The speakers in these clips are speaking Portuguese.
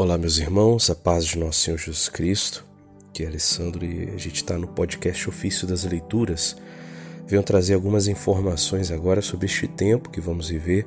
Olá, meus irmãos, a paz de nosso Senhor Jesus Cristo, que é Alessandro e a gente está no podcast Ofício das Leituras. Venho trazer algumas informações agora sobre este tempo que vamos viver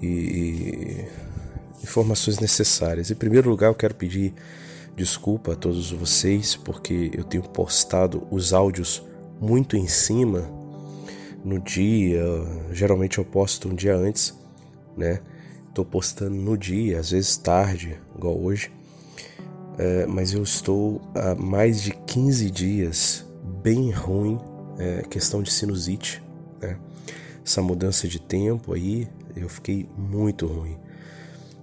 e, informações necessárias. Em primeiro lugar, eu quero pedir desculpa a todos vocês porque eu tenho postado os áudios muito em cima no dia, geralmente eu posto um dia antes, né? Estou postando no dia, às vezes tarde, igual hoje. É, mas eu estou há mais de 15 dias bem ruim, é, questão de sinusite. Né? Essa mudança de tempo aí, eu fiquei muito ruim.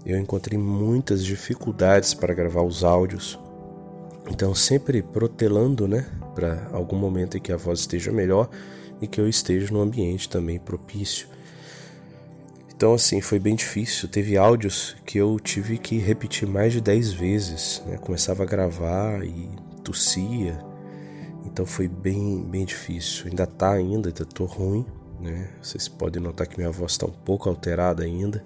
Eu encontrei muitas dificuldades para gravar os áudios. Então, sempre protelando, né, para algum momento em que a voz esteja melhor e que eu esteja no ambiente também propício. Então, assim, foi bem difícil. Teve áudios que eu tive que repetir mais de 10 vezes. Né? Começava a gravar e tossia. Então foi bem, bem difícil. Ainda tá ainda, ainda tô ruim, né? Vocês podem notar que minha voz está um pouco alterada ainda.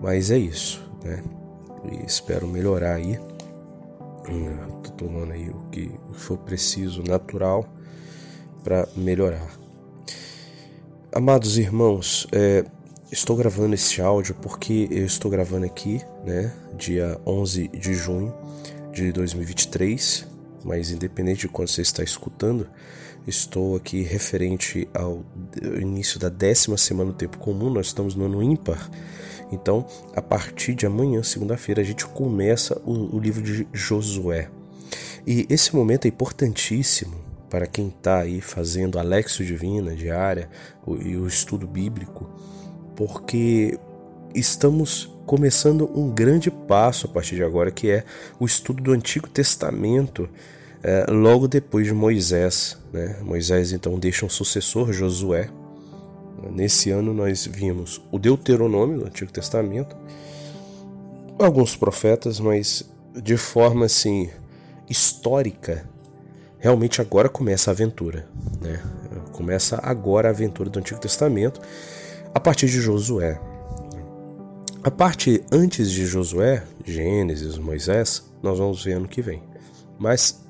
Mas é isso, né? E espero melhorar aí. Hum, tô tomando aí o que for preciso, natural, para melhorar. Amados irmãos, é, Estou gravando esse áudio porque eu estou gravando aqui, né, dia 11 de junho de 2023, mas independente de quando você está escutando, estou aqui referente ao início da décima semana do tempo comum, nós estamos no ano ímpar. Então, a partir de amanhã, segunda-feira, a gente começa o, o livro de Josué. E esse momento é importantíssimo para quem está aí fazendo a Lexio Divina diária e o estudo bíblico porque estamos começando um grande passo a partir de agora, que é o estudo do Antigo Testamento, é, logo depois de Moisés. Né? Moisés então deixa um sucessor, Josué. Nesse ano nós vimos o Deuteronômio do Antigo Testamento, alguns profetas, mas de forma assim histórica, realmente agora começa a aventura, né? Começa agora a aventura do Antigo Testamento a partir de Josué. A parte antes de Josué, Gênesis, Moisés, nós vamos ver ano que vem. Mas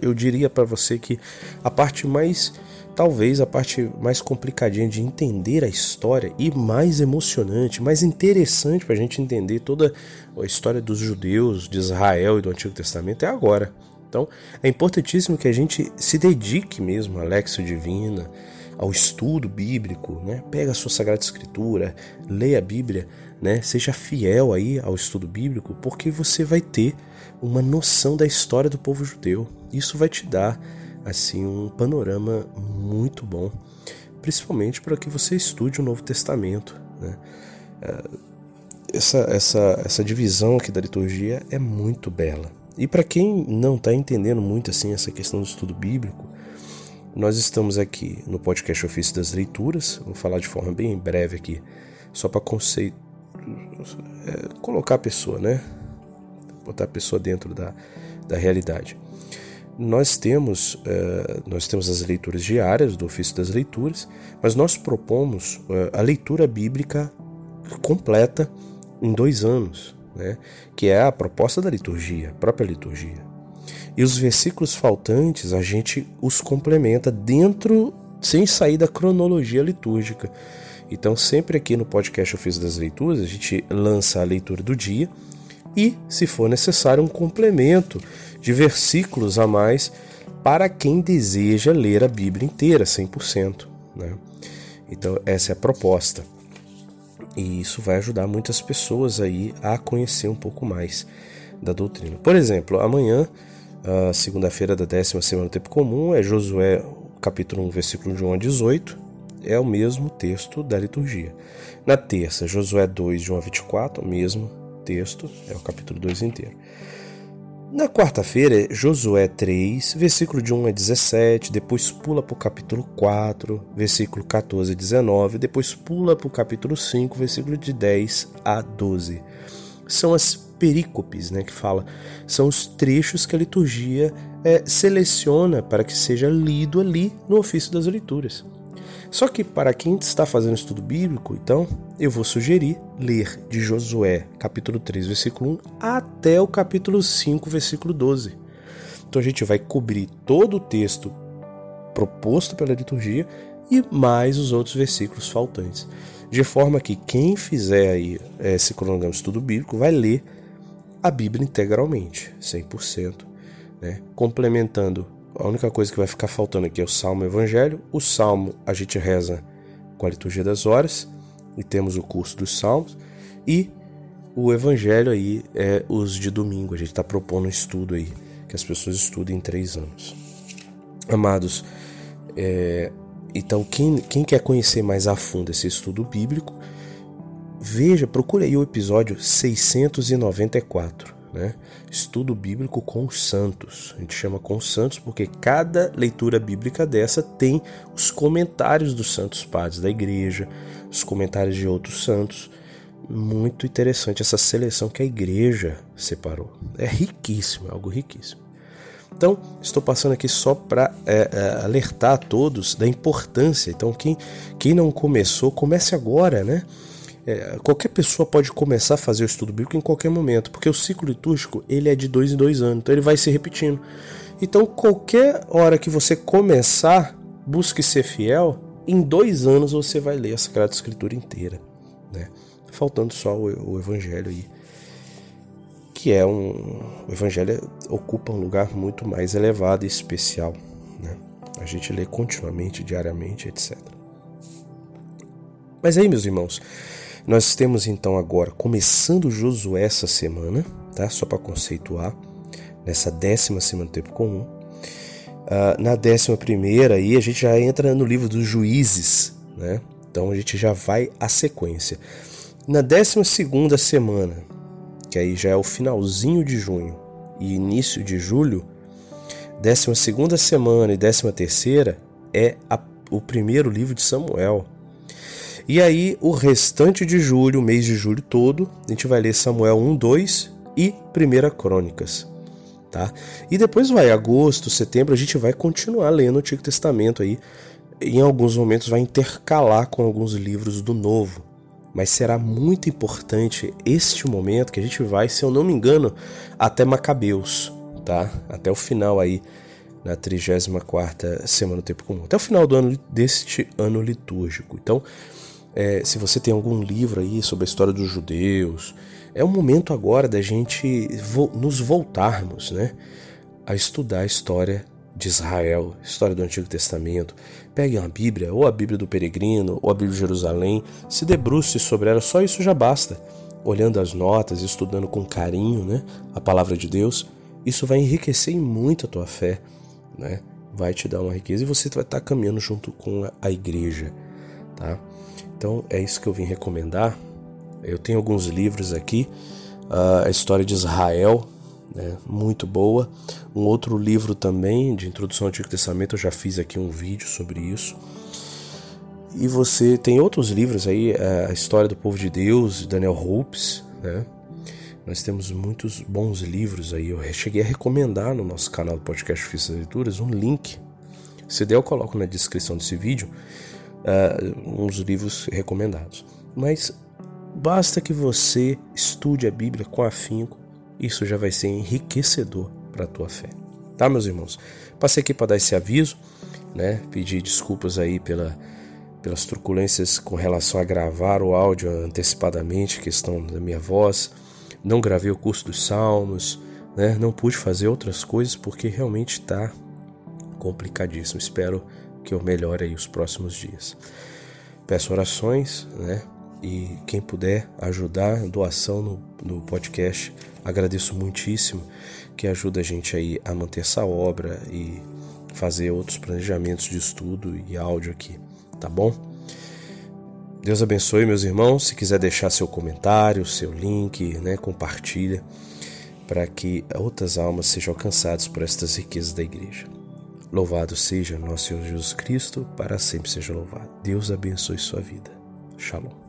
eu diria para você que a parte mais, talvez a parte mais complicadinha de entender a história e mais emocionante, mais interessante para a gente entender toda a história dos judeus, de Israel e do Antigo Testamento é agora. Então é importantíssimo que a gente se dedique mesmo à Lexio Divina, ao estudo bíblico, né? Pega a sua Sagrada Escritura, leia a Bíblia, né? Seja fiel aí ao estudo bíblico, porque você vai ter uma noção da história do povo judeu. Isso vai te dar assim um panorama muito bom, principalmente para que você estude o Novo Testamento, né? É, essa, essa, essa divisão aqui da liturgia é muito bela. E para quem não está entendendo muito assim essa questão do estudo bíblico, nós estamos aqui no podcast Ofício das Leituras, vou falar de forma bem breve aqui, só para conceito, é, colocar a pessoa, né? Botar a pessoa dentro da, da realidade. Nós temos, é, nós temos as leituras diárias do Ofício das Leituras, mas nós propomos é, a leitura bíblica completa em dois anos, né? que é a proposta da liturgia, a própria liturgia. E os versículos faltantes a gente os complementa dentro, sem sair da cronologia litúrgica. Então, sempre aqui no podcast Ofício das Leituras, a gente lança a leitura do dia e, se for necessário, um complemento de versículos a mais para quem deseja ler a Bíblia inteira, 100%. Né? Então, essa é a proposta. E isso vai ajudar muitas pessoas aí a conhecer um pouco mais da doutrina. Por exemplo, amanhã segunda-feira da décima semana do tempo comum é Josué, capítulo 1, versículo de 1 a 18. É o mesmo texto da liturgia. Na terça, Josué 2, de 1 a 24, o mesmo texto, é o capítulo 2 inteiro. Na quarta-feira, Josué 3, versículo de 1 a 17, depois pula para o capítulo 4, versículo 14 a 19, depois pula para o capítulo 5, versículo de 10 a 12. São as perícopes, né, que fala, são os trechos que a liturgia é, seleciona para que seja lido ali no ofício das leituras. Só que para quem está fazendo estudo bíblico, então eu vou sugerir ler de Josué, capítulo 3, versículo 1 até o capítulo 5, versículo 12. Então a gente vai cobrir todo o texto proposto pela liturgia e mais os outros versículos faltantes. De forma que quem fizer aí esse cronograma de estudo bíblico vai ler a Bíblia integralmente, 100%, né? complementando a única coisa que vai ficar faltando aqui é o Salmo Evangelho. O Salmo a gente reza com a liturgia das horas e temos o curso dos Salmos. E o Evangelho aí é os de domingo. A gente está propondo um estudo aí, que as pessoas estudem em três anos. Amados, é, então quem, quem quer conhecer mais a fundo esse estudo bíblico, veja, procure aí o episódio 694 né? Estudo bíblico com os santos. A gente chama com os santos porque cada leitura bíblica dessa tem os comentários dos santos padres da igreja, os comentários de outros santos. Muito interessante essa seleção que a igreja separou. É riquíssimo, é algo riquíssimo. Então, estou passando aqui só para é, é, alertar a todos da importância. Então, quem, quem não começou, comece agora, né? É, qualquer pessoa pode começar a fazer o estudo bíblico em qualquer momento, porque o ciclo litúrgico ele é de dois em dois anos, então ele vai se repetindo. Então, qualquer hora que você começar, busque ser fiel, em dois anos você vai ler a Sagrada Escritura inteira. Né? Faltando só o, o Evangelho aí. Que é um. O Evangelho ocupa um lugar muito mais elevado e especial. Né? A gente lê continuamente, diariamente, etc. Mas aí, meus irmãos, nós temos então agora, começando Josué essa semana, tá? Só para conceituar, nessa décima semana do tempo comum. Uh, na décima primeira aí a gente já entra no livro dos juízes, né? Então a gente já vai à sequência. Na décima segunda semana, que aí já é o finalzinho de junho e início de julho, décima segunda semana e décima terceira é a, o primeiro livro de Samuel. E aí, o restante de julho, mês de julho todo, a gente vai ler Samuel 1, 2 e 1 Crônicas. Tá? E depois vai agosto, setembro, a gente vai continuar lendo o Antigo Testamento aí. Em alguns momentos vai intercalar com alguns livros do Novo. Mas será muito importante este momento que a gente vai, se eu não me engano, até Macabeus, tá? Até o final aí, na 34ª semana do tempo comum. Até o final do ano deste ano litúrgico. Então, é, se você tem algum livro aí sobre a história dos judeus, é o momento agora da gente vo nos voltarmos né, a estudar a história de Israel, história do Antigo Testamento. Pegue uma Bíblia, ou a Bíblia do Peregrino, ou a Bíblia de Jerusalém, se debruce sobre ela, só isso já basta. Olhando as notas, estudando com carinho né, a palavra de Deus, isso vai enriquecer muito a tua fé, né? vai te dar uma riqueza e você vai estar caminhando junto com a igreja. Tá? Então é isso que eu vim recomendar. Eu tenho alguns livros aqui, uh, a história de Israel, né, muito boa. Um outro livro também de introdução ao Antigo Testamento, eu já fiz aqui um vídeo sobre isso. E você tem outros livros aí, a história do povo de Deus, Daniel Hopes, né? Nós temos muitos bons livros aí. Eu cheguei a recomendar no nosso canal do podcast Físicas Leituras um link. Se der, eu coloco na descrição desse vídeo uh, uns livros recomendados. Mas basta que você estude a Bíblia com afinco, isso já vai ser enriquecedor para a tua fé. Tá, meus irmãos? Passei aqui para dar esse aviso, né? Pedir desculpas aí pela, pelas truculências com relação a gravar o áudio antecipadamente, questão da minha voz. Não gravei o curso dos Salmos, né? Não pude fazer outras coisas porque realmente está complicadíssimo. Espero que eu melhore aí os próximos dias. Peço orações, né? E quem puder ajudar, doação no, no podcast, agradeço muitíssimo que ajuda a gente aí a manter essa obra e fazer outros planejamentos de estudo e áudio aqui, tá bom? Deus abençoe meus irmãos. Se quiser deixar seu comentário, seu link, né, compartilha para que outras almas sejam alcançadas por estas riquezas da igreja. Louvado seja nosso Senhor Jesus Cristo, para sempre seja louvado. Deus abençoe sua vida. Shalom.